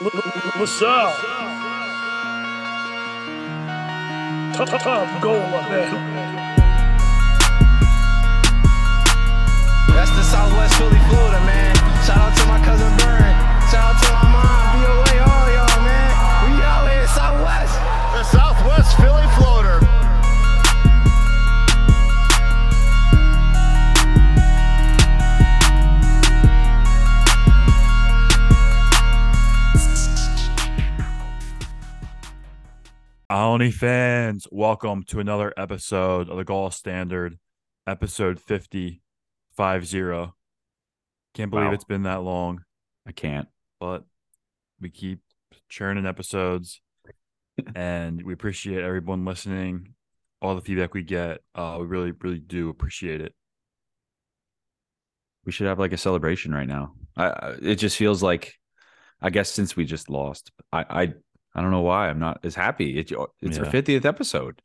LaSalle. Top goal, my man. That's the Southwest Philly, Florida, man. Shout out to my cousin Burn. Shout out to my mom. Olney fans, welcome to another episode of the Gola Standard, episode 50, 50. Can't believe Wow. it's been that long, I can't. but we keep churning episodes and we appreciate everyone listening, all the feedback we get. Uh, we really, really do appreciate it. We should have like a celebration right now. I, I it just feels like, I guess since we just lost, I I I don't know why I'm not as happy. It, it's our Yeah. fiftieth episode.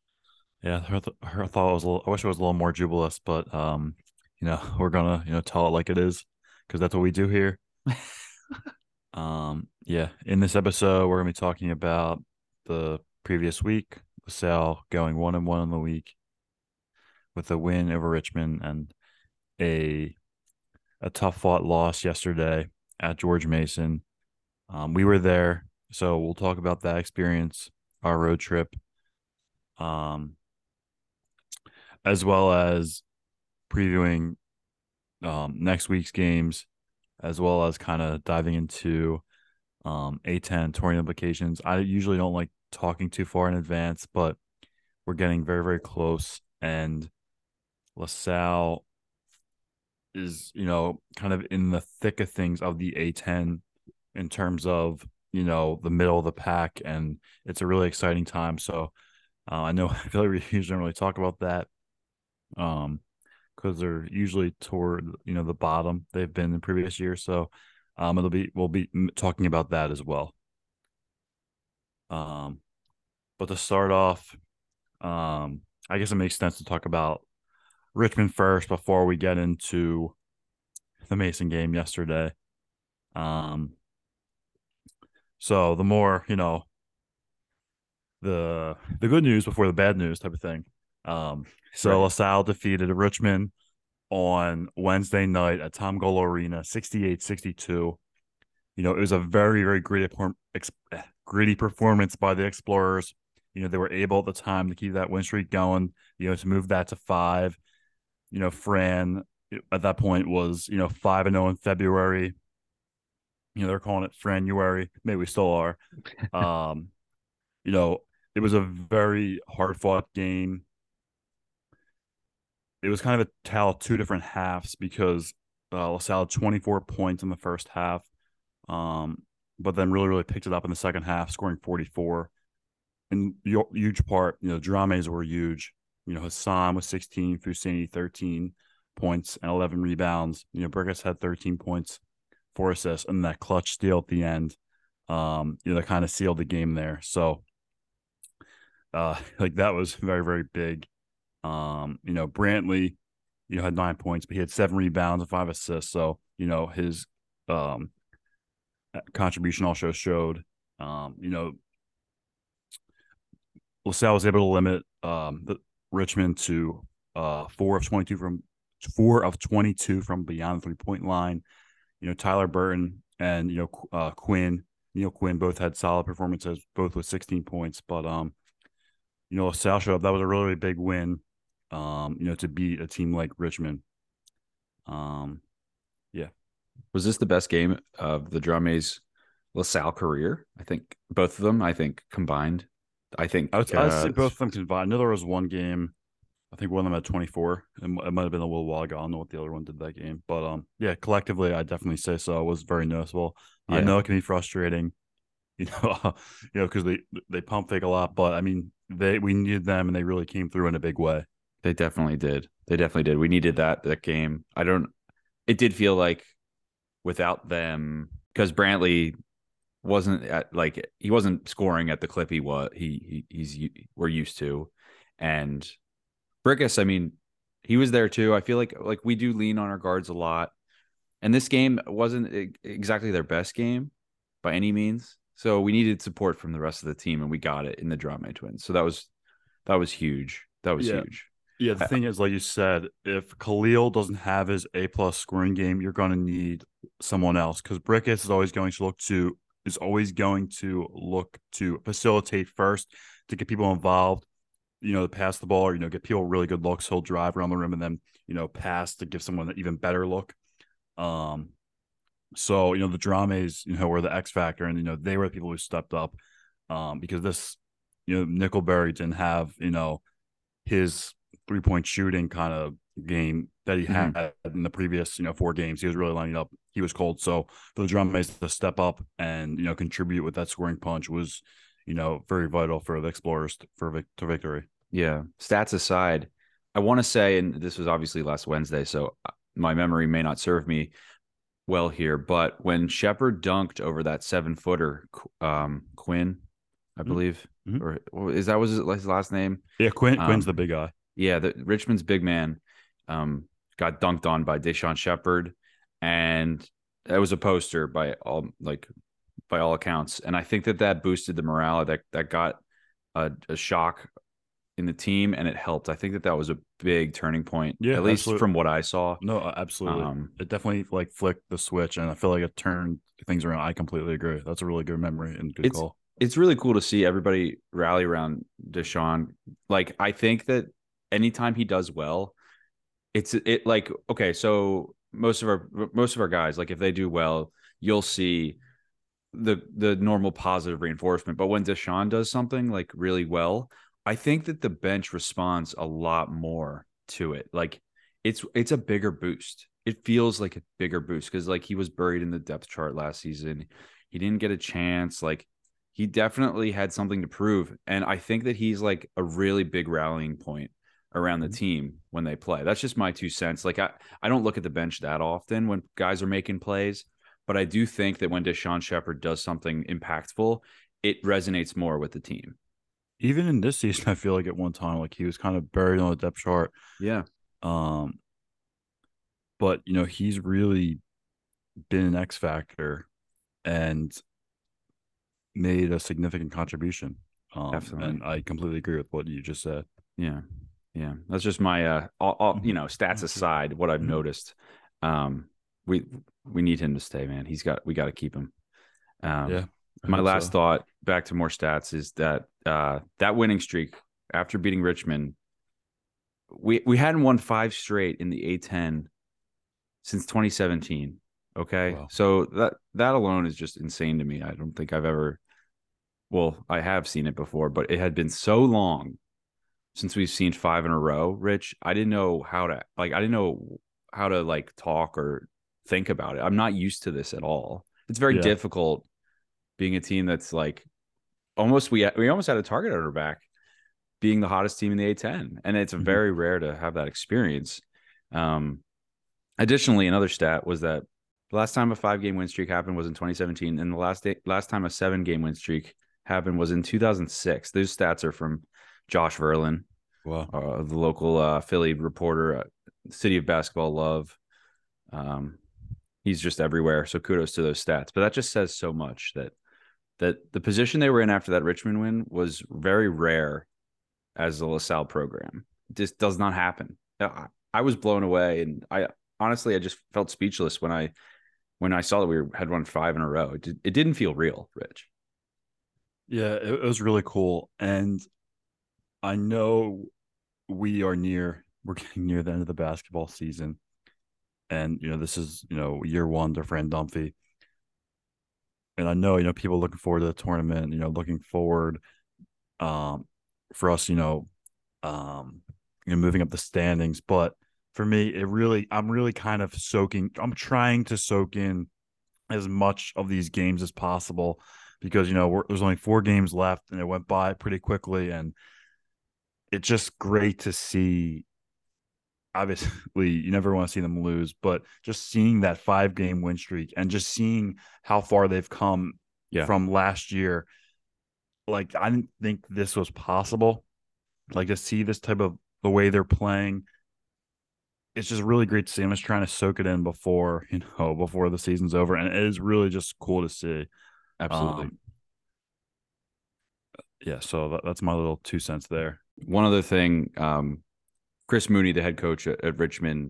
Yeah, her, th- her thought was a little, I wish it was a little more jubilous, but um, you know, we're gonna, you know, tell it like it is because that's what we do here. um, yeah, in this episode, we're gonna be talking about the previous week, LaSalle going one and one in the week with a win over Richmond and a a tough fought loss yesterday at George Mason. Um, we were there, so we'll talk about that experience, our road trip, um, as well as previewing um, next week's games, as well as kind of diving into um, A10 touring implications. I usually don't like talking too far in advance, but we're getting very, very close. And LaSalle is, you know, kind of in the thick of things of the A10 in terms of, you know, the middle of the pack. And it's a really exciting time. So uh, I know we usually don't really talk about that. Um, because they're usually toward you know the bottom they've been in previous years. So um, it'll be we'll be talking about that as well. Um, but to start off, um, I guess it makes sense to talk about Richmond first before we get into the Mason game yesterday. Um, so the more you know, the the good news before the bad news type of thing. Um, so Right. LaSalle defeated Richmond on Wednesday night at Tom Gola Arena, 68-62. You know, it was a very, very gritty, eh, gritty performance by the Explorers. You know, they were able at the time to keep that win streak going, you know, to move that to five. You know, Fran at that point was, you know, 5 and 0 in February. You know, they're calling it Franuary. Maybe we still are. um, you know, it was a very hard fought game. It was kind of a tale of two different halves because uh, LaSalle had 24 points in the first half, um, but then really, really picked it up in the second half, scoring 44. In hu- huge part, you know, Drames were huge. You know, Hassan was 16, Fousseyni 13 points and 11 rebounds. You know, Burgess had 13 points, four assists, and that clutch steal at the end. Um, you know, kind of sealed the game there. So, uh, like that was very, very big. Um, you know, Brantley, you know, had nine points, but he had seven rebounds and five assists. So, you know, his um contribution also showed. Um, you know, LaSalle was able to limit um the Richmond to uh four of twenty two from four of twenty two from beyond the three point line. You know, Tyler Burton and you know uh Quinn, Neal Quinn both had solid performances, both with sixteen points. But um, you know, LaSalle showed up. That was a really, really big win. Um, you know, to beat a team like Richmond. Um, yeah. Was this the best game of the Drames LaSalle career? I think both of them. I think combined. I think I would, I'd say uh, both of them combined. I know there was one game. I think one of them had 24. It, it might have been a little while ago. I don't know what the other one did that game, but um, yeah, collectively, I definitely say so. It was very noticeable. I know it can be frustrating, you know, you know, because they they pump fake a lot, but I mean, they we needed them and they really came through in a big way. They definitely did. They definitely did. We needed that that game. I don't. It did feel like without them, because Brantley wasn't at like he wasn't scoring at the clip he was he, he he's we're used to, and Brickus. I mean, he was there too. I feel like like we do lean on our guards a lot, and this game wasn't exactly their best game by any means. So we needed support from the rest of the team, and we got it in the Drame twins. So that was that was huge. That was Yeah. huge. Yeah, the thing is, like you said, if Khalil doesn't have his A plus scoring game, you're going to need someone else because Brickus is always going to look to is always going to look to facilitate first to get people involved. You know, to pass the ball or you know get people really good looks. He'll drive around the rim and then you know pass to give someone an even better look. Um, so you know the Drames, you know, were the X factor, and you know they were the people who stepped up. Um, because this, you know, Nickelberry didn't have you know his three point shooting kind of game that he Mhm. had in the previous, you know, four games. He was really lining up. He was cold. So for the drum mates to step up and, you know, contribute with that scoring punch was, you know, very vital for the Explorers for vic- to victory. Yeah. Stats aside, I want to say, and this was obviously last Wednesday, so uh, my memory may not serve me well here, but when Shepard dunked over that seven footer, um, Quinn, I Mhm. believe, Mhm. or is that was his last name? Yeah, Quinn Quinn's Um, the big guy. Yeah, the Richmond's big man um, got dunked on by Daeshon Shepherd, and that was a poster by all like by all accounts. And I think that that boosted the morale. That that got a, a shock in the team, and it helped. I think that that was a big turning point, Yeah, at least absolutely. from what I saw. No, absolutely. Um, it definitely like flicked the switch and I feel like it turned things around. I completely agree. That's a really good memory and good It's- call. it's really cool to see everybody rally around Daeshon. Like I think that anytime he does well, it's it like okay, so most of our most of our guys, like if they do well, you'll see the the normal positive reinforcement. But when Daeshon does something like really well, I think that the bench responds a lot more to it. Like it's it's a bigger boost. It feels like a bigger boost because like he was buried in the depth chart last season. He didn't get a chance. Like he definitely had something to prove. And I think that he's like a really big rallying point around the mm-hmm. team when they play. That's just my two cents. Like I, I don't look at the bench that often when guys are making plays, but I do think that when Daeshon Shepherd does something impactful, it resonates more with the team. Even in this season, I feel like at one time, like he was kind of buried on the depth chart. Yeah. Um, but you know, he's really been an X factor and made a significant contribution. Um, Definitely. and I completely agree with what you just said. Yeah. Yeah. That's just my uh all, all you know, stats Mhm. aside, what I've Mhm. noticed. Um we we need him to stay, man. He's got we got to keep him. Um Yeah, I my last so. thought back to more stats is that uh that winning streak after beating Richmond we we hadn't won five straight in the A10 since 2017 okay Wow. so that that alone is just insane to me I don't think I've ever well I have seen it before but it had been so long since we've seen five in a row Rich I didn't know how to like I didn't know how to like talk or think about it I'm not used to this at all it's very Yeah. difficult being a team that's like almost we we almost had a target on our back being the hottest team in the A10 and it's Mhm. very rare to have that experience um additionally another stat was that the last time a 5 game win streak happened was in 2017 and the last day, last time a 7 game win streak happened was in 2006 those stats are from Josh Verlin Wow. uh, the local uh, Philly reporter, uh, City of Basketball Love. Um, he's just everywhere. So kudos to those stats. But that just says so much that that the position they were in after that Richmond win was very rare as a LaSalle program. Just does not happen. I, I was blown away, and I honestly I just felt speechless when I when I saw that we had won five in a row. It, did, it didn't feel real, Rich. Yeah, it, it was really cool. And I know we are near, we're getting near the end of the basketball season. And, you know, this is, you know, year one to Fran Dunphy. And I know, you know, people looking forward to the tournament, you know, looking forward um for us, you know, um, you know, moving up the standings. But for me, it really, I'm really kind of soaking, I'm trying to soak in as much of these games as possible because you know there's only four games left and it went by pretty quickly and it's just great to see obviously you never want to see them lose but just seeing that five game win streak and just seeing how far they've come Yeah. from last year like i didn't think this was possible like to see this type of the way they're playing it's just really great to see i'm just trying to soak it in before you know before the season's over and it is really just cool to see Absolutely. um, yeah, so that, that's my little two cents there. One other thing, um, Chris Mooney, the head coach at, at Richmond,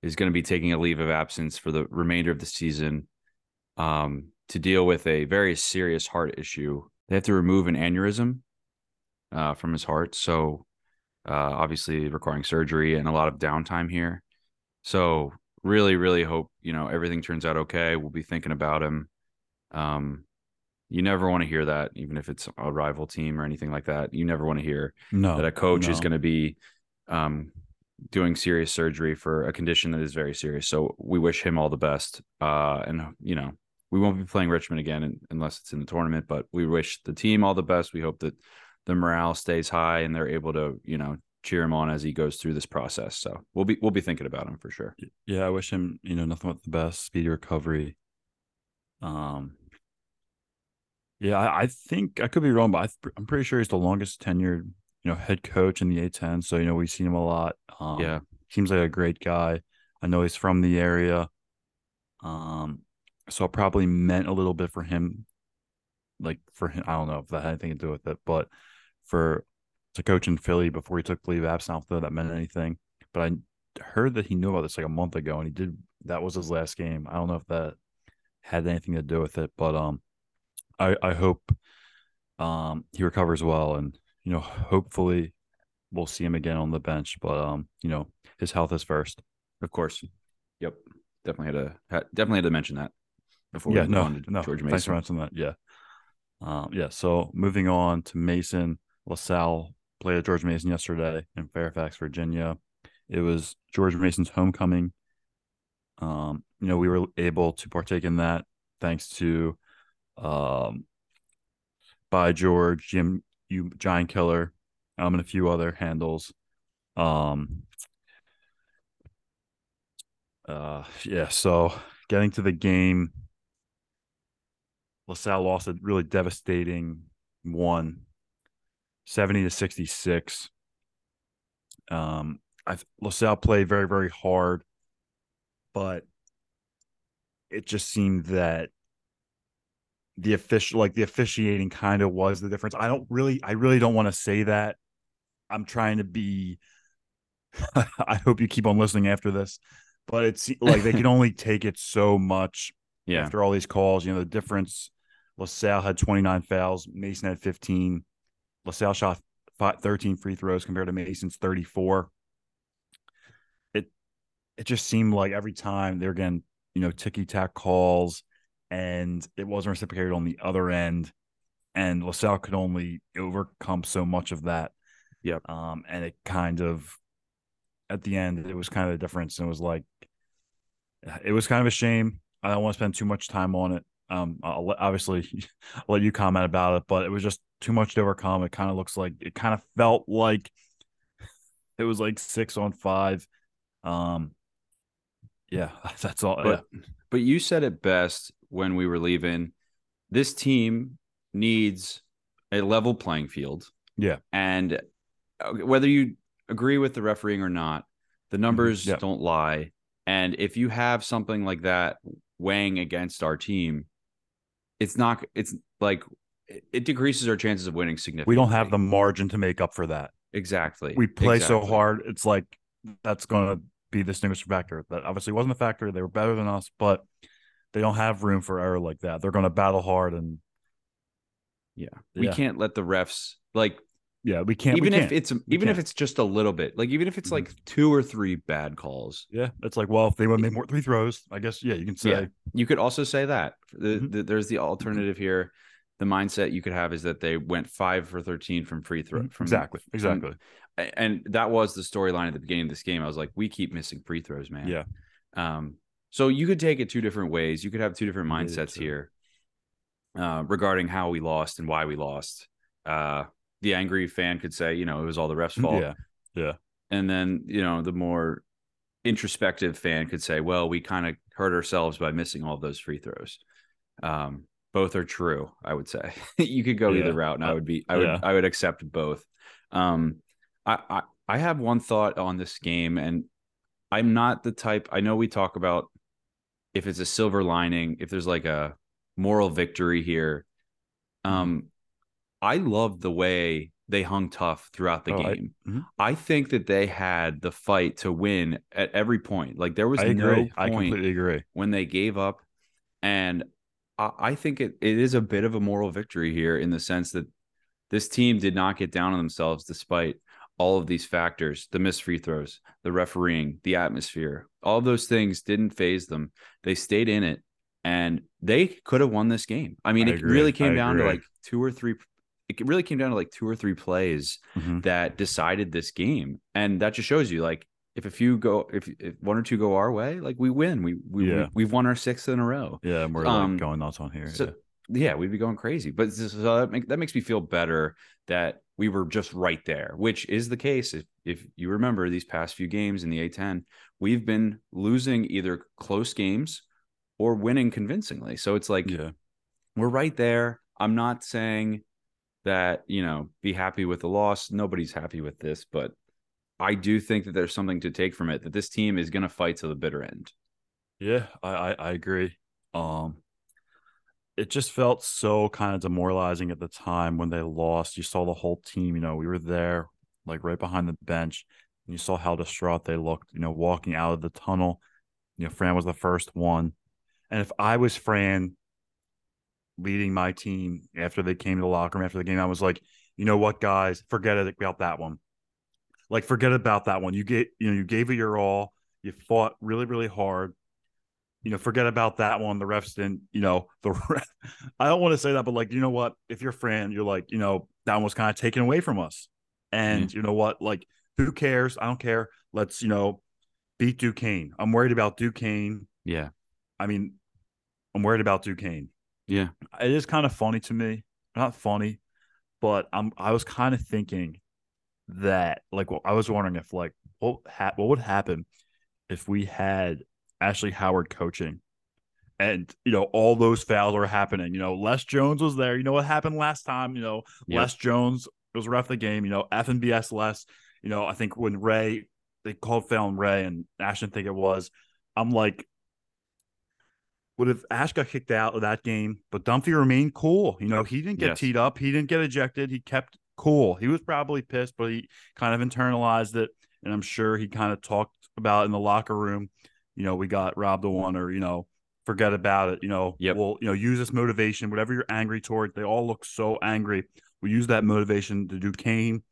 is going to be taking a leave of absence for the remainder of the season um, to deal with a very serious heart issue. They have to remove an aneurysm uh, from his heart. So, uh, obviously, requiring surgery and a lot of downtime here. So, really, really hope you know everything turns out okay. We'll be thinking about him. Um, you never want to hear that, even if it's a rival team or anything like that. You never want to hear No, that a coach is going to be um, doing serious surgery for a condition that is very serious. So we wish him all the best. Uh, and you know, we won't be playing Richmond again in, unless it's in the tournament. But we wish the team all the best. We hope that the morale stays high and they're able to, you know, cheer him on as he goes through this process. So we'll be we'll be thinking about him for sure. Yeah, I wish him, you know, nothing but the best, speedy recovery. Um, yeah, I, I think I could be wrong, but I I'm pretty sure he's the longest tenured, you know, head coach in the A10. So you know, we've seen him a lot. Um, Yeah. seems like a great guy. I know he's from the area. Um, so it probably meant a little bit for him, like for him. I don't know if that had anything to do with it, but for to coach in Philly before he took leave of absence, I don't know that meant anything. But I heard that he knew about this like a month ago, and he did. That was his last game. I don't know if that had anything to do with it, but um, I I hope um he recovers well, and you know, hopefully we'll see him again on the bench. But um, you know, his health is first. Of course. Yep. Definitely had to had, definitely had to mention that before yeah, we no, on to no. George Thanks for mentioning that. Yeah, um, yeah. So moving on to Mason LaSalle played at George Mason yesterday in Fairfax, Virginia. It was George Mason's homecoming. Um, you know, we were able to partake in that thanks to um by George, Jim you Giant Killer, um, and a few other handles. Um uh yeah, so getting to the game, LaSalle lost a really devastating one, 70 to 66. Um, I LaSalle played very, very hard, but it just seemed that the official like the officiating kind of was the difference. I don't really I really don't want to say that. I'm trying to be I hope you keep on listening after this, but it's like they can only take it so much Yeah. after all these calls. You know, the difference LaSalle had 29 fouls, Mason had 15. LaSalle shot 13 free throws compared to Mason's 34. It it just seemed like every time they were getting, you know, ticky tack calls and it wasn't reciprocated on the other end. And LaSalle could only overcome so much of that. Yep. Um, and it kind of at the end, it was kind of the difference. And it was like it was kind of a shame. I don't want to spend too much time on it. Um, I'll obviously I'll let you comment about it, but it was just too much to overcome. It kind of looks like it kind of felt like it was like six on five. Um, yeah, that's all. But but you said it best when we were leaving. This team needs a level playing field. Yeah. And uh, whether you agree with the refereeing or not, the numbers Mm-hmm. Yeah. don't lie. And if you have something like that weighing against our team, it's not it's like it- decreases our chances of winning significantly. we don't have the margin to make up for that. exactly. We play so hard. It's like that's going to be the distinguishing factor. That obviously wasn't a factor. They were better than us, but they don't have room for error like that. They're going to battle hard and Yeah. We Yeah. can't let the refs like yeah, we can't. we even if can't. it's even if can't. it's just a little bit. Like even if it's Mhm. like two or three bad calls. yeah, it's like well, if they would make more three throws, I guess yeah, you can say Yeah. You could also say that. The, Mhm. the, there's the alternative here. The mindset you could have is that they went five for 13 from free throw. Mhm. From, exactly, exactly. a- And that was the storyline at the beginning of this game. I was like, we keep missing free throws, man. Yeah. Um, so you could take it two different ways. You could have two different mindsets here uh, regarding how we lost and why we lost. Uh, the angry fan could say, you know, it was all the refs' fault. Yeah, Yeah. And then, you know, the more introspective fan could say, well, we kind of hurt ourselves by missing all those free throws. Um, both are true, I would say. you could go Yeah. either route, and I Uh, would be I would yeah. I would accept both. Um I, I I have one thought on this game, and I'm not the type I know we talk about if it's a silver lining, if there's like a moral victory here. Mm-hmm. Um I loved the way they hung tough throughout the Oh, I- game. mhm. I, think that they had the fight to win at every point. Like there was I no agree. I point completely agree. when they gave up. And I, I think it, it is a bit of a moral victory here in the sense that this team did not get down on themselves despite all of these factors the missed free throws, the refereeing, the atmosphere, all of those things didn't phase them. They stayed in it and they could have won this game. I mean, I it agree. really came I down to like two or three. It really came down to like two or three plays Mhm. that decided this game, and that just shows you like if a few go, if, if one or two go our way, like we win. We we, Yeah. we have won our sixth in a row. Yeah, and we're Um, like going nuts on here. So yeah. yeah, we'd be going crazy. But so that, make, that makes me feel better that we were just right there, which is the case. If if you remember these past few games in the A10, we've been losing either close games or winning convincingly. So it's like yeah. we're right there. I'm not saying that, you know, be happy with the loss. Nobody's happy with this, but I do think that there's something to take from it that this team is going to fight to the bitter end. Yeah, I, I I agree. Um, it just felt so kind of demoralizing at the time when they lost. You saw the whole team. You know, we were there, like right behind the bench, and you saw how distraught they looked. You know, walking out of the tunnel. You know, Fran was the first one, and if I was Fran, leading my team after they came to the locker room after the game, I was like, you know what, guys, forget about that one. Like, forget about that one. You get, you know, you gave it your all. You fought really, really hard you know, forget about that one. The refs didn't, you know, the ref, I don't want to say that, but like, you know what? If you're Fran, you're like, you know, that one was kind of taken away from us. And mm-hmm. you know what? Like, who cares? I don't care. Let's, you know, beat Duquesne. I'm worried about Duquesne. Yeah. I mean, I'm worried about Duquesne. Yeah. It is kind of funny to me. Not funny, but I'm I was kind of thinking that like well, I was wondering if like what ha- what would happen if we had Ashley Howard coaching and you know all those fouls were happening. You know, Les Jones was there. You know what happened last time? You know, Yep. Les Jones was ref the game. You know, F and BS Les. You know, I think when Ray they called foul on Ray and Ash didn't think it was. I'm like, would if Ash got kicked out of that game, but Dunphy remained cool. You know, he didn't get Yes. teed up. He didn't get ejected. He kept cool. He was probably pissed, but he kind of internalized it. And I'm sure he kind of talked about it in the locker room. You know, we got robbed the one, or you know, forget about it. You know, Yep. we'll you know use this motivation. Whatever you're angry toward, they all look so angry. We use that motivation to Duquesne,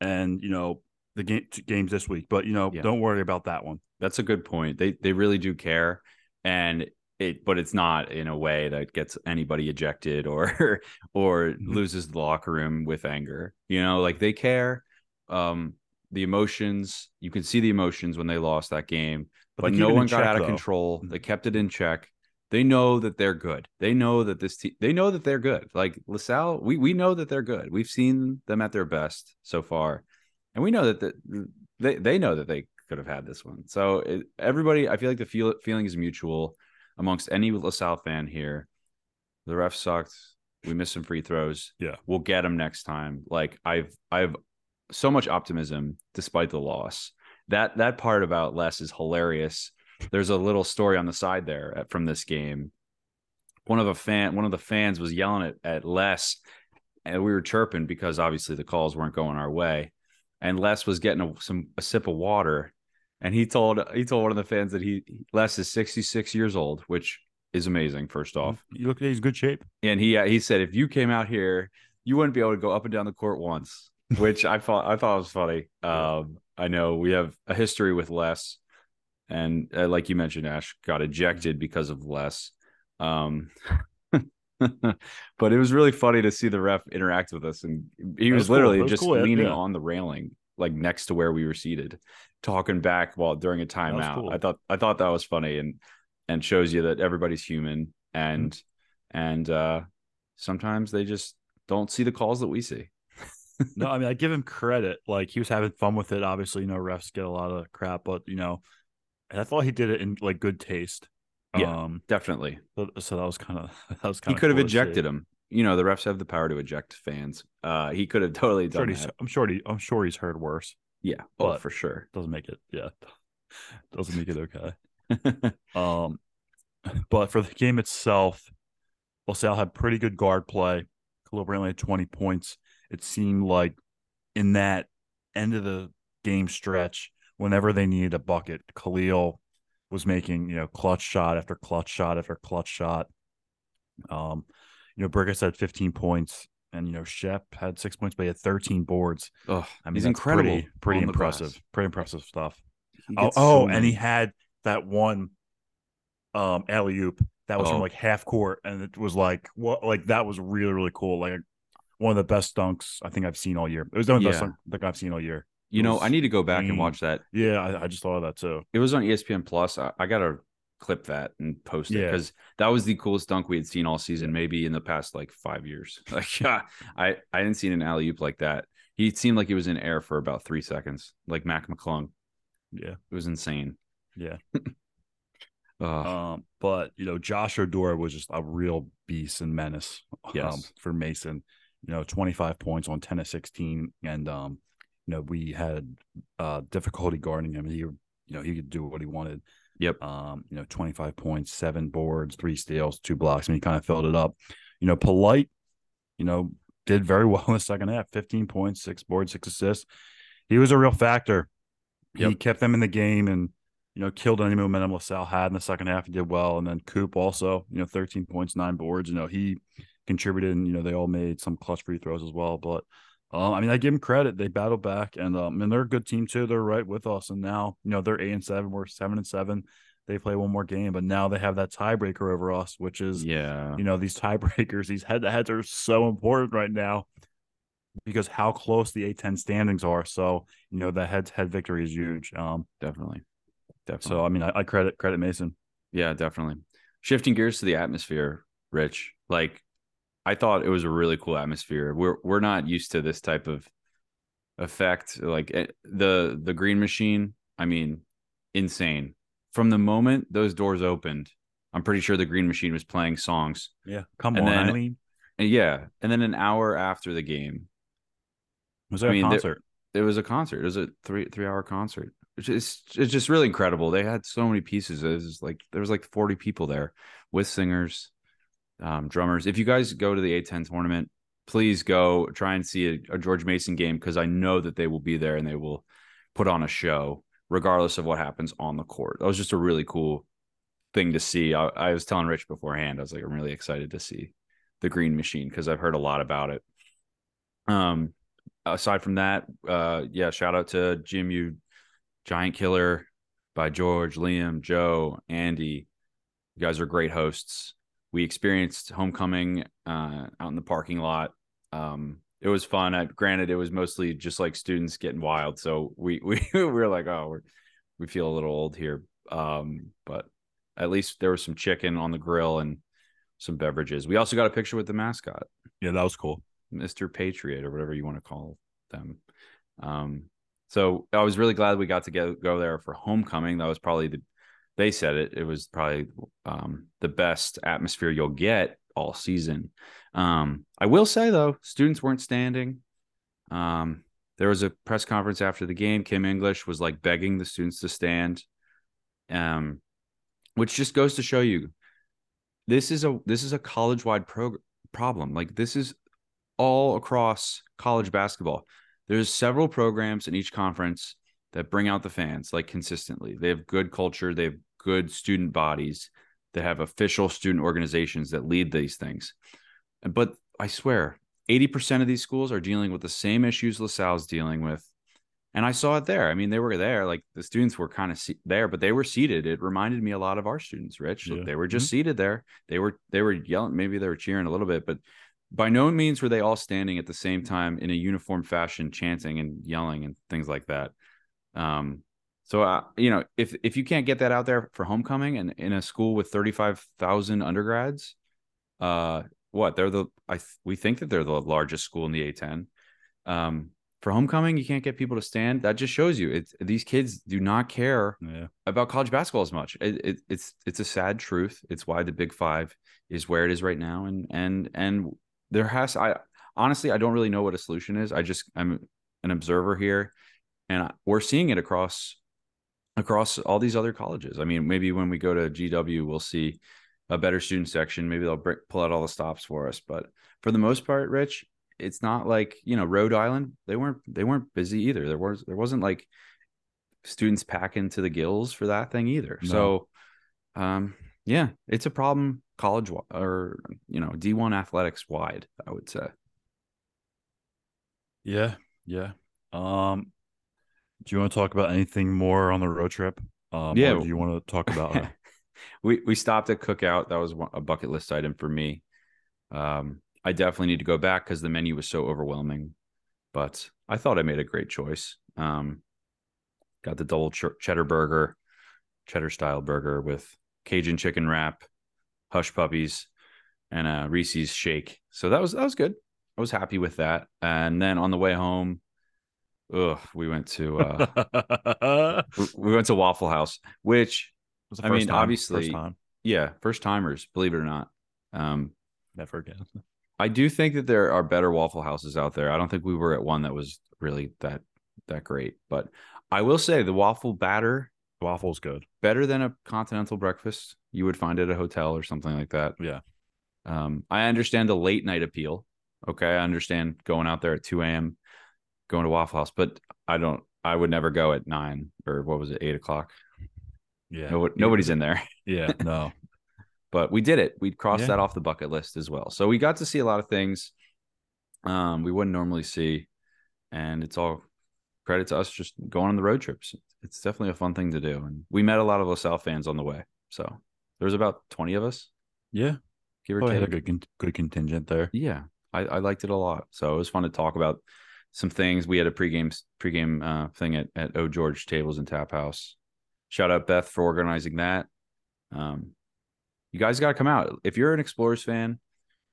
and you know the game games this week. But you know, Yeah. don't worry about that one. That's a good point. They they really do care, and it, but it's not in a way that gets anybody ejected or or Mhm. loses the locker room with anger. You know, like they care. Um, the emotions you can see the emotions when they lost that game, but, no one got check, out of though. control. Mhm. They kept it in check. They know that they're good. They know that this team. They know that they're good. Like LaSalle, we we know that they're good. We've seen them at their best so far, and we know that the, they they know that they could have had this one. So it, everybody, I feel like the feel, feeling is mutual amongst any LaSalle fan here. The ref sucked. We missed some free throws. Yeah. we'll get them next time. Like I've I've so much optimism despite the loss. That that part about Les is hilarious. There's a little story on the side there at- from this game. One of a fan, one of the fans was yelling at, at Les, and we were chirping because obviously the calls weren't going our way. And Les was getting a, some a sip of water, and he told he told one of the fans that he Les is 66 years old, which is amazing. First off, You look at he's good shape. and he he said if you came out here, you wouldn't be able to go up and down the court once, which I thought I thought was funny. Um, I know we have a history with less, and uh, like you mentioned, Ash got ejected because of less. Um, but it was really funny to see the ref interact with us, and he That was, was cool. literally was just cool, leaning yeah. on the railing, like next to where we were seated, talking back while during a timeout. cool. I thought I thought that was funny and and shows you that everybody's human and Mm-hmm. and uh sometimes they just don't see the calls that we see. No, I mean I give him credit. Like he was having fun with it. Obviously, you know, refs get a lot of crap, but you know, I thought he did it in like good taste. Yeah. Um, Definitely. so, so that was kind of that was kind of he could have ejected him. You know, the refs have the power to eject fans. Uh he could have totally I'm sure, done that. I'm sure he, I'm sure he's heard worse. Yeah. Oh, but- for sure. Doesn't make it, yeah, doesn't make it okay. Um, but for the game itself, LaSalle had pretty good guard play. Khalil Brantley had 20 points. It seemed like in that end of the game stretch, whenever they needed a bucket, Khalil was making, you know, clutch shot after clutch shot after clutch shot. Um, you know, Brickus had 15 points, and you know, Shep had six points, but he had 13 boards. Oh, I mean, he's incredible. Pretty, pretty on the glass. impressive. Pretty impressive stuff. Oh, oh so and he had that one um alley oop that was Oh. from like half court, and it was like what like that was really really cool. Like one of the best dunks I think I've seen all year. It was one of the best Yeah. dunk dunk I've seen all year. you know, I need to go back and watch that. Yeah, I, I just thought of that too. It was on ESPN Plus. I, I gotta clip that and post it Yeah. because that was the coolest dunk we had seen all season, maybe in the past like five years. Like, yeah, I I didn't see an alley oop like that. He seemed like he was in air for about three seconds, like Mac McClung. Yeah, It was insane. yeah. Um, but you know, Josh Oduro was just a real beast and menace. Um, for Mason, you know, twenty five points on ten of sixteen, and um, you know, we had uh difficulty guarding him. He, you know, he could do what he wanted. Yep. Um, you know, twenty five points, seven boards, three steals, two blocks. I mean, he kind of filled it up. You know, Polite. You know, did very well in the second half. Fifteen points, six boards, six assists. He was a real factor. He kept them in the game and you know, killed any momentum LaSalle had in the second half. He did well. And then Coop also, you know, 13 points, nine boards. You know, he contributed and, you know, they all made some clutch free throws as well. But um, I mean, I give them credit. They battled back and um and they're a good team too. They're right with us. And now, you know, they're eight and seven, we're seven and seven. They play one more game, but now they have that tiebreaker over us, which is yeah. you know, these tiebreakers, these head to heads are so important right now because how close the A10 standings are. So, you know, the head to head victory is huge. Um, Definitely. Definitely. so I mean, I, I credit credit Mason. Yeah, definitely. Shifting gears to the atmosphere, Rich. Like I thought it was a really cool atmosphere. We're we're not used to this type of effect. Like eh, the the green machine, I mean, insane. From the moment those doors opened, I'm pretty sure the green machine was playing songs. Yeah, come And on, then- Eileen. And yeah, and then an hour after the game, Was there I mean, a there- concert? it was a concert. It was a three three hour concert. Which is it's just really incredible. They had so many pieces. It was like there was like 40 people there with singers, um, drummers. If you guys go to the A10 tournament, please go try and see a, a George Mason game because I know that they will be there and they will put on a show regardless of what happens on the court. That was just a really cool thing to see. I, I was telling Rich beforehand, I was like, I'm really excited to see the Green Machine because I've heard a lot about it. Um, aside from that, uh, yeah, shout out to Jim, you Giant Killer by George, Liam, Joe, Andy. You guys are great hosts. We experienced homecoming uh, out in the parking lot. Um, it was fun. I, granted, it was mostly just like students getting wild, so we we, we were like, oh, we're, we feel a little old here. Um, but at least there was some chicken on the grill and some beverages. We also got a picture with the mascot. Yeah, that was cool. Mr. Patriot or whatever you want to call them. Um, so I was really glad we got to go, go there for homecoming. That was probably the, they said it, it was probably um, the best atmosphere you'll get all season. Um, I will say though, students weren't standing. Um, there was a press conference after the game. Kim English was like begging the students to stand, um, which just goes to show you this is a this is a college wide problem. Like this is all across college basketball. There's several programs in each conference that bring out the fans like consistently. They have good culture, they have good student bodies, that have official student organizations that lead these things. But I swear, 80% of these schools are dealing with the same issues LaSalle's dealing with. And I saw it there. I mean, they were there. Like the students were kind of se- there, but they were seated. It reminded me a lot of our students, Rich. Yeah. They were just seated there. They were they were yelling. Maybe they were cheering a little bit, but by no means were they all standing at the same time in a uniform fashion, chanting and yelling and things like that. Um, so uh, you know, if if you can't get that out there for homecoming and in a school with thirty five thousand undergrads, uh, what they're the I th- we think that they're the largest school in the A10. Um, for homecoming, you can't get people to stand. That just shows you it's these kids do not care Yeah. about college basketball as much. It, it, it's it's a sad truth. It's why the Big Five is where it is right now, and and and there has I honestly I don't really know what a solution is. I just I'm an observer here, and I- we're seeing it across across all these other colleges. I mean, maybe when we go to GW, we'll see a better student section. Maybe they'll pull out all the stops for us. But for the most part, Rich, it's not like you know Rhode Island. They weren't they weren't busy either. There was there wasn't like students packing to the gills for that thing either. No. So, um, yeah, it's a problem college or you know D one athletics wide. I would say. Yeah, yeah. Um, do you want to talk about anything more on the road trip? Um, Yeah. do you want to talk about? uh, we we stopped at Cookout. That was one, a bucket list item for me. Um, I definitely need to go back because the menu was so overwhelming. But I thought I made a great choice. Um, got the double ch- cheddar burger, cheddar style burger with Cajun chicken wrap, hush puppies, and a Reese's shake. So that was that was good. I was happy with that. And then on the way home, ugh, we went to uh, we, we went to Waffle House, which Was the I mean, time, obviously- first time. yeah, first timers, believe it or not. Um, Never again. I do think that there are better Waffle Houses out there. I don't think we were at one that was really that that great, but I will say the waffle batter Waffle's good. better than a continental breakfast you would find at a hotel or something like that. Yeah. Um, I understand the late night appeal. Okay, I understand going out there at two a.m. going to Waffle House, but I don't. I would never go at nine or what was it, eight o'clock. Yeah. No, nobody's in there. Yeah. No. but we did it. We crossed Yeah. that off the bucket list as well. So we got to see a lot of things um, we wouldn't normally see, and it's all credit to us just going on the road trips. It's definitely a fun thing to do, and we met a lot of LaSalle fans on the way. So there was about twenty of us, Yeah. give or Probably had a good good contingent there. Yeah, I, I liked it a lot. So it was fun to talk about some things. We had a pregame pregame uh, thing at at O George Tables and Tap House. Shout out Beth for organizing that. Um, you guys got to come out if you're an Explorers fan.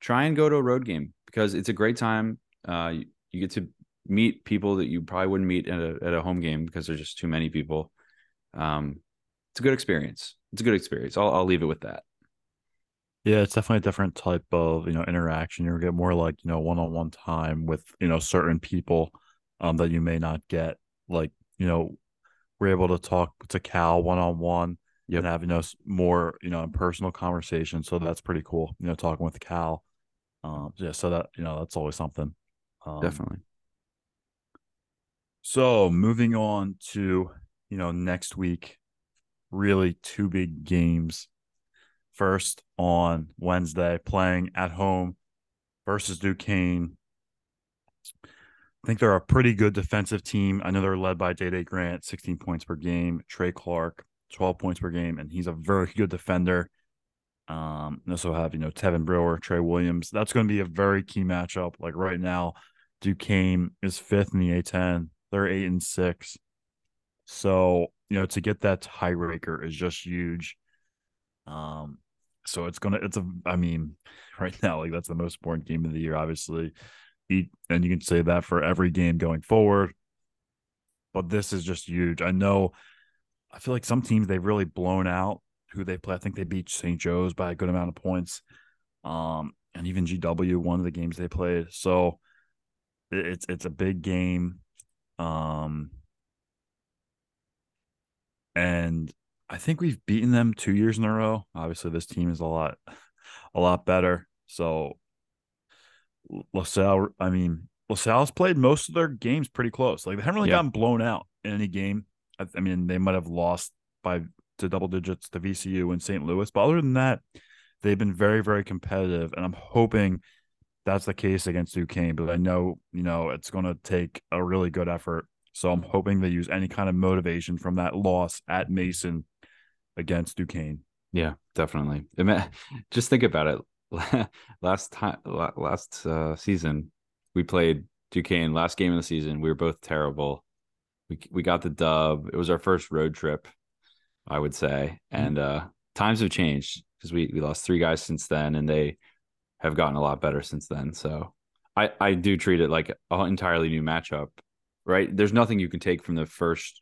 Try and go to a road game because it's a great time. Uh, you, you get to meet people that you probably wouldn't meet at a at a home game because there's just too many people. Um, it's a good experience. It's a good experience. I'll I'll leave it with that. Yeah, it's definitely a different type of you know interaction. You get more like you know one on one time with you know certain people um that you may not get. Like you know, we're able to talk to Cal one on one and have you know more you know personal conversation. So that's pretty cool. You know, talking with Cal. Um, yeah, so that you know that's always something. Um, Definitely. So moving on to you know next week, really two big games. First on Wednesday, playing at home versus Duquesne. I think they're a pretty good defensive team. I know they're led by Dae Dae Grant, 16 points per game. Trey Clark, 12 points per game, and he's a very good defender. Um, and also have you know Tevin Brewer, Trey Williams. That's going to be a very key matchup. Like right now, Duquesne is fifth in the A10. They're eight and six. So, you know, to get that tiebreaker is just huge. Um, so it's gonna it's a I mean, right now, like that's the most important game of the year, obviously. Eat and you can say that for every game going forward. But this is just huge. I know I feel like some teams they've really blown out who they play. I think they beat St. Joe's by a good amount of points. Um, and even GW, one of the games they played. So it's it's a big game. Um and I think we've beaten them two years in a row. Obviously, this team is a lot a lot better. So LaSalle, I mean, LaSalle's played most of their games pretty close. Like they haven't really Yeah. gotten blown out in any game. I, I mean, they might have lost by to double digits to VCU and St. Louis, but other than that, they've been very, very competitive. And I'm hoping that's the case against Duquesne. But I know, you know, it's going to take a really good effort. So I'm hoping they use any kind of motivation from that loss at Mason against Duquesne. Yeah, definitely. Just think about it. last time, last uh, season, we played Duquesne. Last game of the season, we were both terrible. We we got the dub. It was our first road trip, I would say, and uh, times have changed because we we lost three guys since then, and they have gotten a lot better since then. So I I do treat it like an entirely new matchup. Right? There's nothing you can take from the first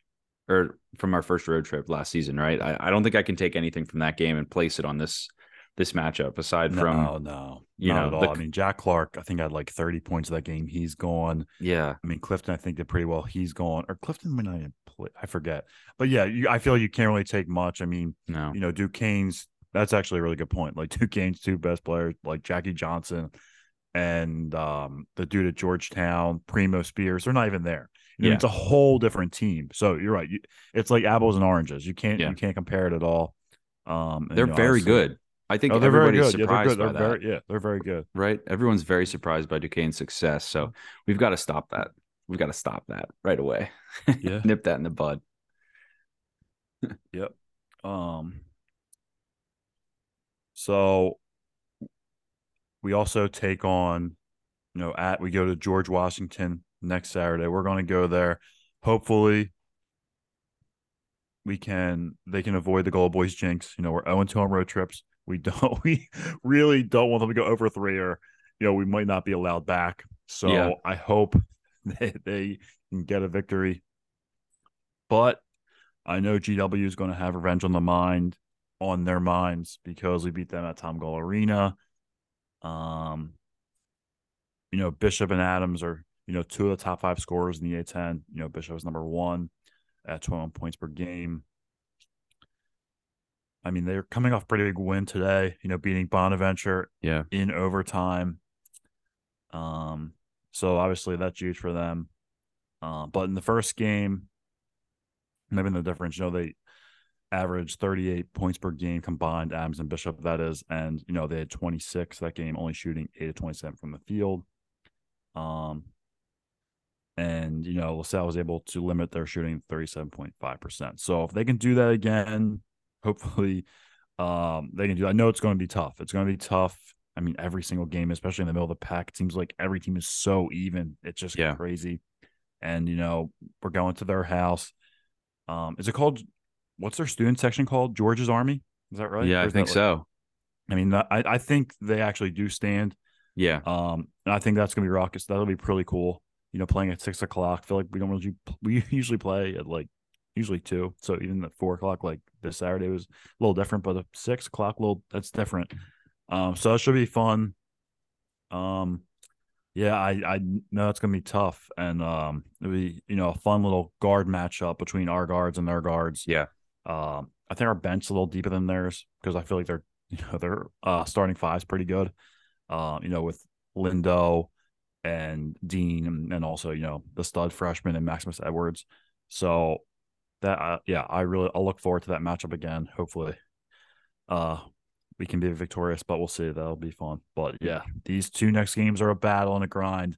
or from our first road trip last season, right? I, I don't think I can take anything from that game and place it on this this matchup aside No, from no, you not know, at all. the- I mean, Jack Clark, I think i had like 30 points of that game. He's gone. yeah, I mean, Clifton, I think did pretty well. He's gone. Or Clifton might not even play. I forget. But yeah, you, I feel you can't really take much. I mean, no, you know, Duquesne's That's actually a really good point. Like Duquesne's two best players, like Jackie Johnson and um, the dude at Georgetown, Primo Spears, they're not even there. You know, Yeah. It's a whole different team. So you're right. You, it's like apples and oranges. You can't Yeah. you can't compare it at all. Um, and, They're you know, very good. I think Oh, everybody's good. Yeah, they're good. They're by that. very yeah, they're very good. right? Everyone's very surprised by Duquesne's success. So we've got to stop that. We've got to stop that right away. Yeah. Nip that in the bud. Yep. Um. So we also take on, you know, at we go to George Washington next Saturday. We're going to go there. Hopefully, we can they can avoid the Gold Boys jinx. You know, we're 0 2 on road trips. We don't. We really don't want them to go over three, or you know, we might not be allowed back. So Yeah. I hope they, they can get a victory. But I know GW is going to have revenge on the mind on their minds because we beat them at Tom Gola Arena. Um, you know, Bishop and Adams are you know two of the top five scorers in the A10. You know, Bishop is number one at 21 points per game. I mean, they're coming off a pretty big win today. You know, beating Bonaventure Yeah. in overtime. Um, so obviously that's huge for them. Uh, but in the first game, maybe the difference, you know, they averaged 38 points per game combined, Adams and Bishop, that is. And, you know, they had 26 that game, only shooting 8 of 27 from the field. Um, and, you know, LaSalle was able to limit their shooting 37.5%. So if they can do that again, hopefully um, they can do I know it's going to be tough. It's going to be tough. I mean, every single game, especially in the middle of the pack, it seems like every team is so even. It's just Yeah. crazy. And, you know, we're going to their house. Um, is it called what's their student section called? George's Army? Is that right? Yeah, I think like- so. I mean, I, I think they actually do stand. Yeah. Um, and I think that's gonna be raucous. That'll be pretty cool. You know, playing at six o'clock. I feel like we don't really we usually play at like usually two. So even at four o'clock, like this Saturday was a little different, but at six o'clock, a little that's different. Um, so that should be fun. Um, yeah, I I know it's gonna be tough, and um, it'll be you know a fun little guard matchup between our guards and their guards. Yeah. Um, I think our bench is a little deeper than theirs because I feel like they're you know their uh starting five's pretty good. Um, you know with Lindo and Dean, and, and also you know the stud freshman and Maximus Edwards. So that uh, yeah, I really I'll look forward to that matchup again. Hopefully, uh, we can be victorious, but we'll see. That'll be fun. But yeah, these two next games are a battle and a grind.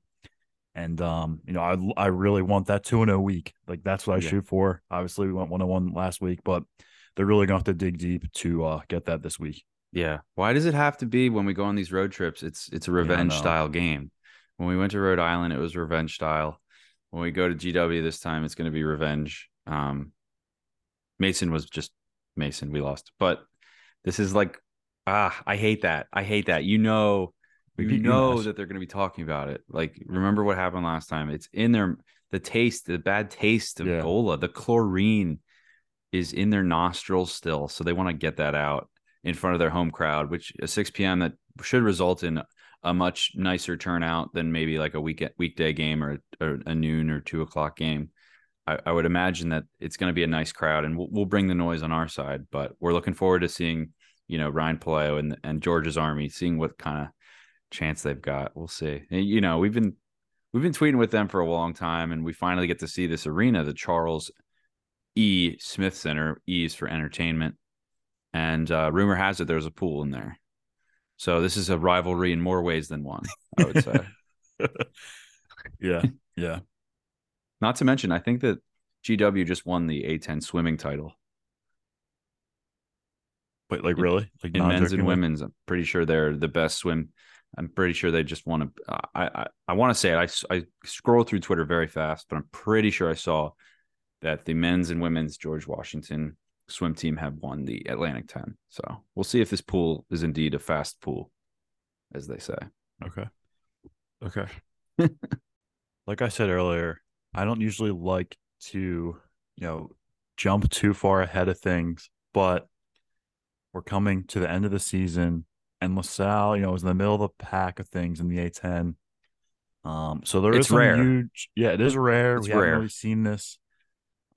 And um, you know, I I really want that two and a week. Like that's what I Yeah. shoot for. Obviously, we went one on one last week, but they're really going to have to dig deep to uh, get that this week. Yeah. Why does it have to be when we go on these road trips? It's it's a revenge know. style game. When we went to Rhode Island, it was revenge style. When we go to GW this time, it's going to be revenge. Um, Mason was just Mason. We lost, but this is like ah, I hate that. I hate that. You know, We you know that they're going to be talking about it. Like remember what happened last time? It's in their the taste, the bad taste of Yeah. Gola, the chlorine is in their nostrils still. So they want to get that out in front of their home crowd, which a 6 p.m. that should result in a much nicer turnout than maybe like a week weekday game or, or a noon or two o'clock game. I, I would imagine that it's going to be a nice crowd, and we'll, we'll bring the noise on our side. But we're looking forward to seeing, you know, Ryan Palayo and and George's Army, seeing what kind of chance they've got. We'll see. And, you know, we've been we've been tweeting with them for a long time, and we finally get to see this arena, the Charles E. Smith Center. E is for entertainment, and uh, rumor has it there's a pool in there. So this is a rivalry in more ways than one. I would say. yeah, yeah. Not to mention, I think that GW just won the A10 swimming title Wait, like really? Like in men's and women's. I'm pretty sure they're the best swim. I'm pretty sure they just won a. I I, I want to say it. I I scroll through Twitter very fast, but I'm pretty sure I saw that the men's and women's George Washington swim team have won the Atlantic 10. So we'll see if this pool is indeed a fast pool, as they say. Okay. Okay. like I said earlier, I don't usually like to, you know, jump too far ahead of things, but we're coming to the end of the season and LaSalle, you know, is in the middle of the pack of things in the A10. Um, so there is It's some rare. huge, yeah, it is rare. It's we haven't really seen this.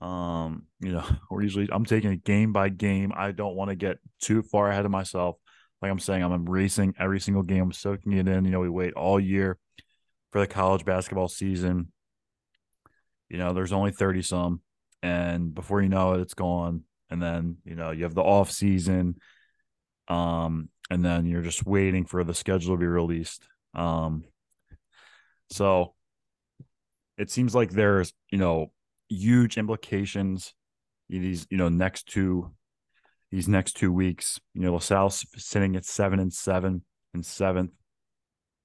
Um, you know, we're usually I'm taking it game by game. I don't want to get too far ahead of myself. Like I'm saying, I'm embracing every single game, I'm soaking it in. You know, we wait all year for the college basketball season. You know, there's only 30 some, and before you know it, it's gone. And then, you know, you have the off season. Um, and then you're just waiting for the schedule to be released. Um, so it seems like there's, you know, huge implications these, you know, next two these next two weeks. You know, LaSalle's sitting at seven and seven and seventh,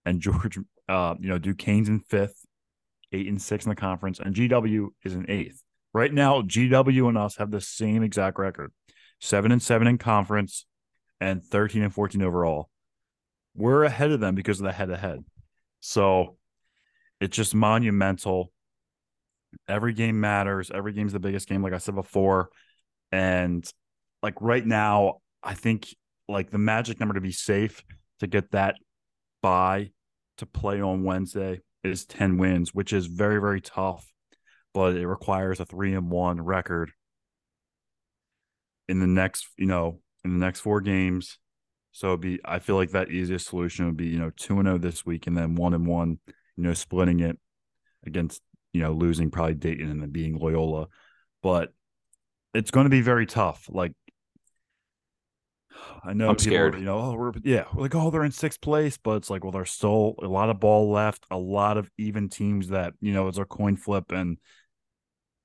and George, uh, you know, Duquesne's in fifth, eight and six in the conference, and GW is in eighth. Right now, GW and us have the same exact record, seven and seven in conference, and thirteen and fourteen overall. We're ahead of them because of the head to head. So it's just monumental. Every game matters. Every game's the biggest game, like I said before. And like right now, I think like the magic number to be safe to get that buy to play on Wednesday is 10 wins, which is very, very tough, but it requires a three and one record in the next, you know, in the next four games. So it'd be I feel like that easiest solution would be, you know, two and oh this week and then one and one, you know, splitting it against, you know, losing probably Dayton and then being Loyola. But it's going to be very tough. Like I know I'm people, scared. you know, oh, we're yeah, we're like, oh, they're in sixth place, but it's like, well, there's still a lot of ball left, a lot of even teams that, you know, it's a coin flip and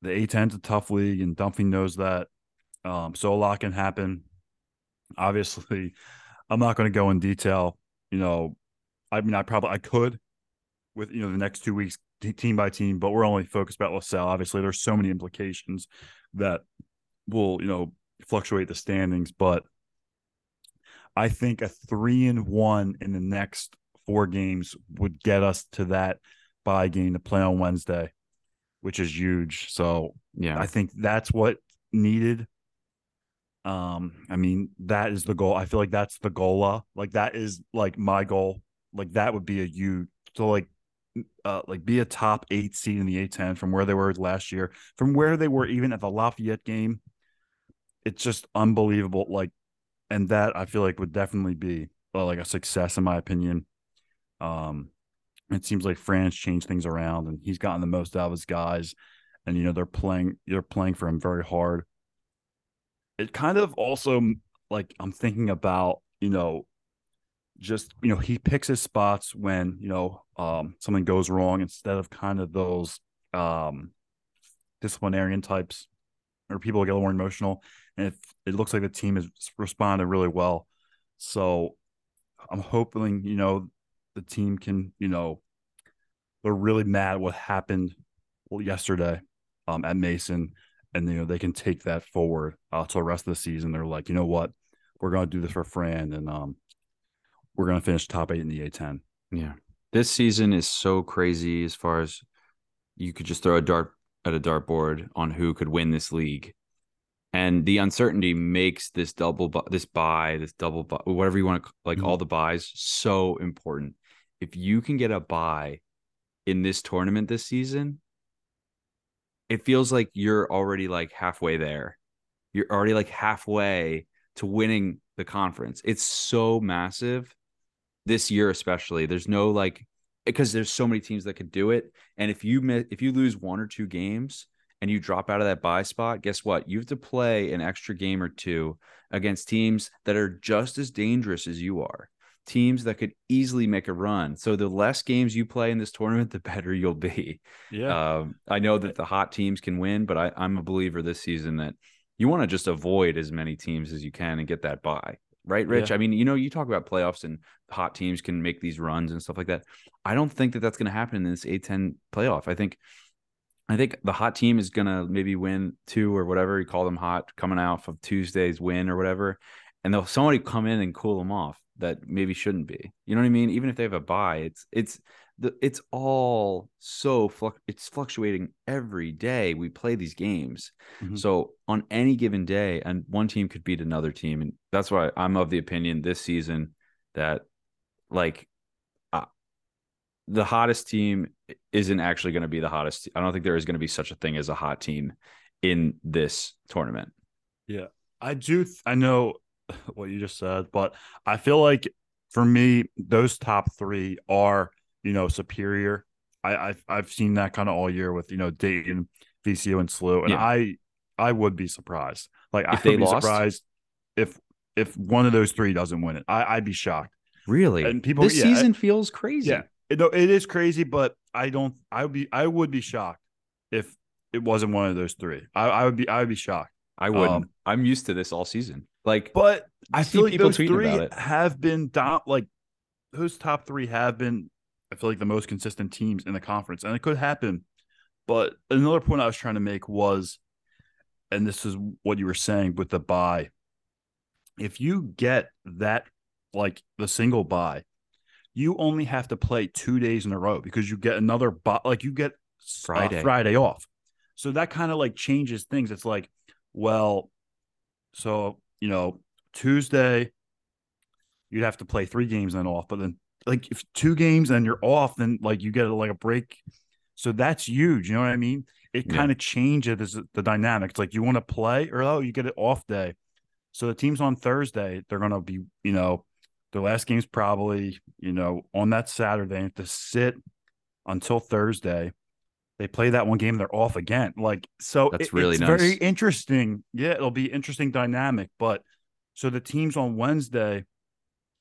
the A10's a tough league and Dunphy knows that. Um, so a lot can happen. Obviously, I'm not going to go in detail, you know, I mean, I probably I could with you know the next two weeks team by team, but we're only focused about LaSalle. Obviously, there's so many implications that will you know fluctuate the standings, but I think a three and one in the next four games would get us to that bye game to play on Wednesday, which is huge. So Yeah. I think that's what needed. Um, I mean, that is the goal. I feel like that's the goal. uh, Like that is like my goal. Like that would be a huge so like uh like be a top eight seed in the A10 from where they were last year, from where they were even at the Lafayette game. It's just unbelievable. Like, and that I feel like would definitely be well, like a success in my opinion. Um, it seems like Fran changed things around and he's gotten the most out of his guys, and you know they're playing they're playing for him very hard. It kind of also like I'm thinking about you know just you know he picks his spots when you know um something goes wrong instead of kind of those um disciplinarian types or people get a little more emotional. And it, it looks like the team has responded really well. So i'm hoping you know the team can you know they're really mad what happened yesterday um at mason. And you know they can take that forward uh, to the rest of the season. They're like you know what? We're going to do this for fran. And um we're going to finish top eight in the A10. Yeah. This season is so crazy as far as you could just throw a dart at a dartboard on who could win this league. And the uncertainty makes this double, bu- this buy, this double buy, whatever you want to like, Mhm. all the buys so important. If you can get a buy in this tournament this season, it feels like you're already like halfway there. You're already like halfway to winning the conference. It's so massive this year, especially. There's no like because there's so many teams that could do it. And if you miss, if you lose one or two games and you drop out of that buy spot, guess what? You have to play an extra game or two against teams that are just as dangerous as you are. Teams that could easily make a run. So the less games you play in this tournament, the better you'll be. Yeah. Um, I know that the hot teams can win, but I, I'm a believer this season that you want to just avoid as many teams as you can and get that buy. Right, Rich? Yeah. I mean, you know, you talk about playoffs and hot teams can make these runs and stuff like that. I don't think that that's going to happen in this A10 playoff. I think, I think the hot team is going to maybe win two or whatever you call them hot coming out of Tuesday's win or whatever, and they'll somebody come in and cool them off that maybe shouldn't be. You know what I mean? Even if they have a buy, it's it's the it's all so fluc- it's fluctuating every day we play these games. Mhm. So on any given day, and one team could beat another team, and that's why I'm of the opinion this season that like uh, the hottest team isn't actually going to be the hottest. I don't think there is going to be such a thing as a hot team in this tournament. Yeah. I do. th- I know what you just said, but I feel like for me, those top three are you know superior. I, I've I've seen that kind of all year with you know Dayton, VCU, and SLU, and Yeah. I I would be surprised. Like I If they would be lost? surprised if if one of those three doesn't win it. I, I'd be shocked. Really? And people- this yeah, season feels crazy. Yeah, it, no, it is crazy, but I don't. I would be. I would be shocked if it wasn't one of those three. I, I would be. I would be shocked. I wouldn't. Um, I'm used to this all season. Like, But I see feel like people those three have been down. Like those top three have been. I feel like the most consistent teams in the conference, and it could happen. But another point I was trying to make was, and this is what you were saying with the buy. If you get that, like the single buy, you only have to play two days in a row because you get another buy. Like you get uh, Friday. Friday off. So that kind of like changes things. It's like, well, so you know, Tuesday, you'd have to play three games and then off. But then, like, if two games and you're off, then like you get like a break. So that's huge. You know what I mean? It Yeah. kind of changes the dynamic. It's like you want to play, or oh, you get an off day. So the teams on Thursday, they're gonna be, you know, their last game's probably, you know, on that Saturday. To sit until Thursday. They play that one game, they're off again. Like so, That's it- really it's nice. very interesting. Yeah, it'll be interesting dynamic. But so the teams on Wednesday,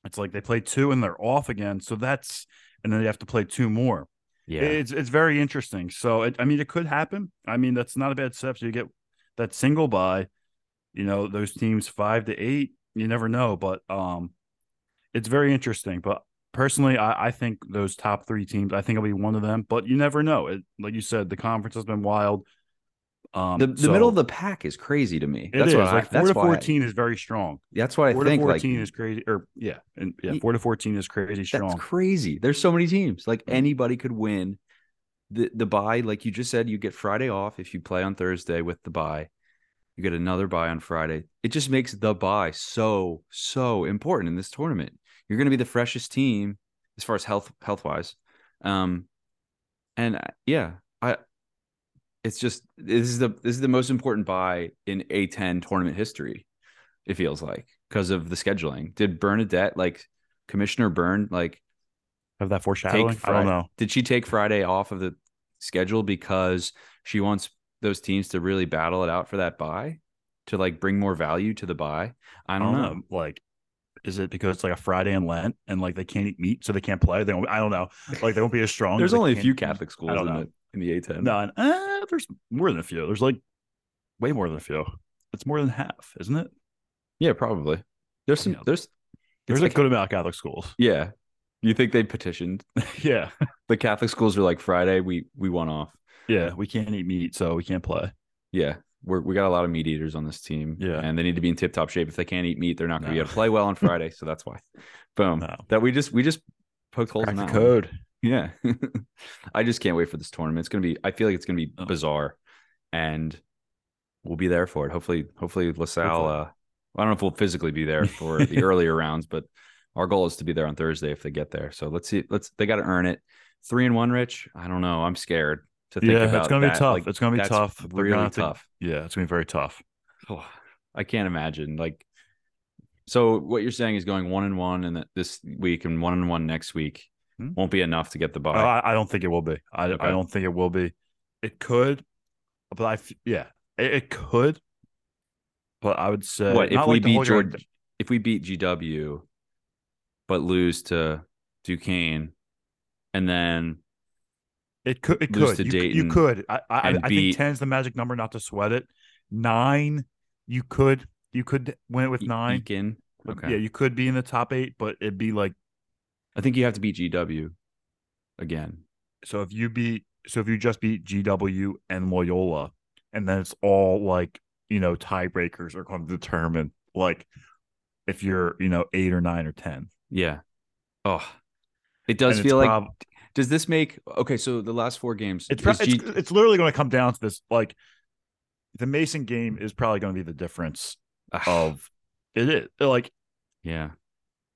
it's like they play two and they're off again. So that's and then they have to play two more. yeah, It's it's very interesting. So it, I mean, it could happen. I mean, that's not a bad step. So you get that single by, you know, those teams five to eight. You never know, but um, it's very interesting. But personally, I, I think those top three teams. I think I'll be one of them. But you never know. It like you said, the conference has been wild. Um, the, the so middle of the pack is crazy to me. it That's is what I, like four to why I- fourteen is very strong. that's what I Four think. to Like fourteen is crazy, or yeah, and yeah, Ye- four to fourteen is crazy that's crazy. There's so many teams. Like Mm. anybody could win. The the buy, like you just said, you get Friday off if you play on Thursday with the buy. You get another buy on Friday. It just makes the buy so so important in this tournament. You're going to be the freshest team as far as health health wise, um, and uh, yeah, I. It's just this is the this is the most important buy in A10 tournament history. It feels like because of the scheduling. Did Bernadette like Commissioner Byrne like Have that foreshadowing? I don't know. did she take Friday off of the schedule because she wants those teams to really battle it out for that buy to like bring more value to the buy? I don't, know. Like, is it because it's like a Friday in Lent and like they can't eat meat, so they can't play? They I don't know. Like they won't be as strong. There's only a few Catholic schools don't in know. the in the A10. No, uh, there's more than a few. There's like way more than a few. It's more than half, isn't it? Yeah, probably. There's some. Yeah. There's. There's a like- good amount of Catholic schools. Yeah. You think they petitioned? yeah, The Catholic schools are like Friday. We we want off. yeah. We can't eat meat, so we can't play. Yeah. We're, we got a lot of meat eaters on this team. Yeah. And they need to be in tip top shape. If they can't eat meat, they're not going to be able to play well on Friday. So that's why. Boom. No. That we just we just poked holes Crack in the that one. Yeah. I just can't wait for this tournament. It's gonna be I feel like it's gonna be Oh. bizarre. And we'll be there for it. Hopefully, hopefully LaSalle Hopefully. uh I don't know if we'll physically be there for the earlier rounds, but our goal is to be there on Thursday if they get there. So let's see. Let's they gotta earn it. Three and one, Rich. I don't know. I'm scared to think about it. Yeah, about it's gonna be that. tough. Like, it's gonna be tough. Really to- tough. Yeah, it's gonna be very tough. Oh, I can't imagine. Like, so what you're saying is going one and one and that this week and one and one next week Hmm? won't be enough to get the Oh, bye. I, I don't think it will be. I, Okay. I don't think it will be. It could, but I yeah, it, it could. But I would say what if we like beat whole year-? If we beat GW, but lose to Duquesne, and then It could. It lose could. to You, you could. I. I, I think ten is the magic number, not to sweat it. Nine, you could. You could win it with nine. Eakin, okay. Yeah, you could be in the top eight, but it'd be like I think you have to beat GW again. so if you beat so if you just beat GW and Loyola, and then it's all like you know tiebreakers are going to determine like if you're you know eight or nine or ten. Yeah. Oh, it does And feel like. prob- does this make okay? So the last four games, it's, pro- G- it's it's literally going to come down to this like the Mason game is probably going to be the difference of it is like yeah,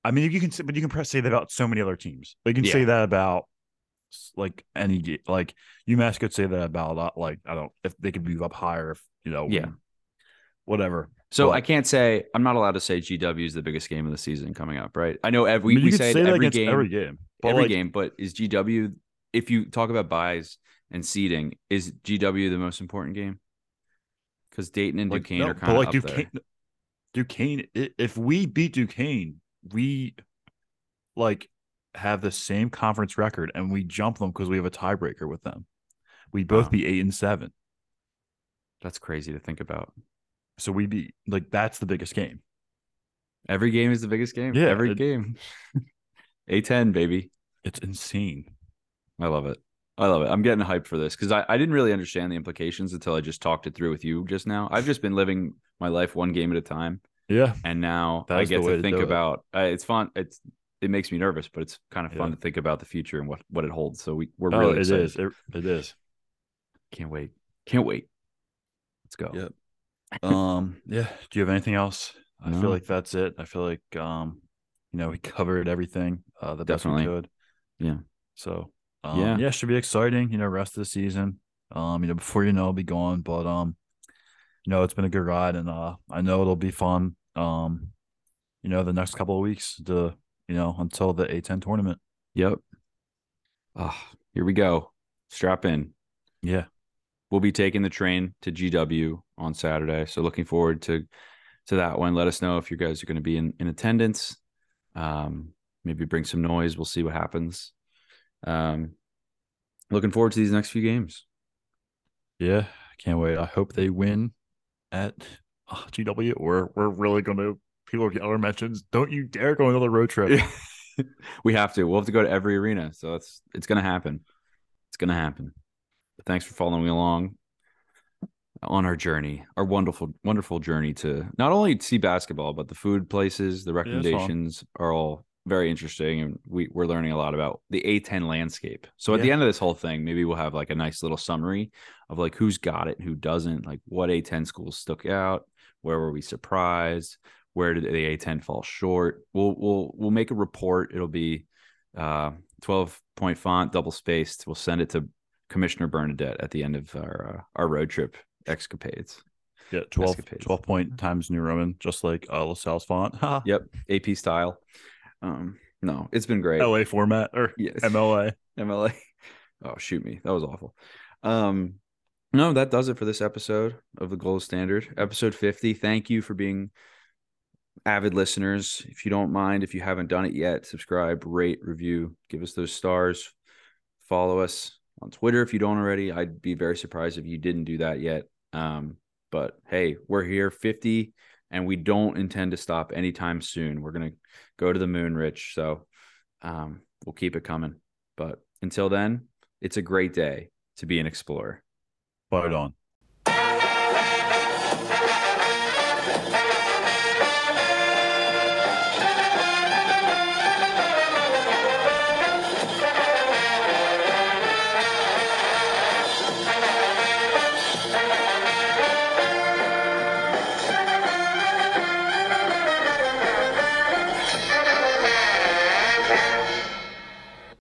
I mean you can say but you can press say that about so many other teams. You can Yeah. say that about like any like UMass could say that about a lot. Like I don't if they could move up higher. If you know, Yeah. whatever. So But- I can't say I'm not allowed to say GW is the biggest game of the season coming up, right? I know every I mean, we say, say every game, every game, but every like, game, but is GW if you talk about buys and seeding, is GW the most important game? Because Dayton and like, Duquesne no, are kind of like Duquesne. there. Duquesne, if we beat Duquesne, we like have the same conference record, and we jump them because we have a tiebreaker with them. We'd both Wow. be eight and seven, That's crazy to think about. so we be like that's the biggest game. Every game is the biggest game. Yeah, every it- game. A10, baby. It's insane. I love it. I love it. I'm getting hyped for this because I, I didn't really understand the implications until I just talked it through with you just now. I've just been living my life one game at a time. Yeah, and now I get to to think do it. about uh, it's fun it's it makes me nervous but it's kind of fun Yeah. to think about the future and what what it holds so we, we're oh, really it excited is. It, it is. can't wait can't wait let's go Yep. Um. Yeah. Do you have anything else? I No. feel like that's it. I feel like um, you know, we covered everything uh the best Definitely. we could. Yeah. So um, Yeah. yeah, should be exciting. You know, rest of the season. Um, you know, before you know, I'll be gone. But um, you know, it's been a good ride, and uh, I know it'll be fun. Um, you know, the next couple of weeks, the you know, until the A10 tournament. yep. Oh, here we go. Strap in. Yeah. we'll be taking the train to gw on saturday so looking forward to to that one. Let us know if you guys are going to be in, in attendance. Um maybe bring some noise. We'll see what happens. Um looking forward to these next few games. Yeah, I can't wait. I hope they win at uh, GW, or we're really gonna. People are getting other mentions. Don't you dare go on another road trip. we have to. We'll have to go to every arena. So it's it's gonna happen. It's gonna happen. But thanks for following me along on our journey, our wonderful, wonderful journey to not only see basketball, but the food places, the recommendations are all very interesting, and we we're learning a lot about the A10 landscape. So at the end of this whole thing, maybe we'll have like a nice little summary of like who's got it, who doesn't, like what A10 schools stuck out, where were we surprised, where did the A10 fall short. We'll we'll we'll make a report. It'll be uh 12 point font, double spaced. We'll send it to Commissioner Bernadette at the end of our uh, our road trip escapades. Yeah, 12, Escapades. 12 point times New Roman, just like uh, LaSalle's font. Yep, AP style. Um, no, it's been great. LA format or Yes. MLA. MLA. Oh, shoot me. That was awful. Um, no, that does it for this episode of the Gola Standard, episode 50. Thank you for being avid listeners. If you don't mind, if you haven't done it yet, subscribe, rate, review, give us those stars, follow us on Twitter if you don't already. I'd be very surprised if you didn't do that yet. Um, but hey, we're here 50 and we don't intend to stop anytime soon. We're going to go to the moon, Rich. So um, we'll keep it coming. But until then, it's a great day to be an explorer. Fight on.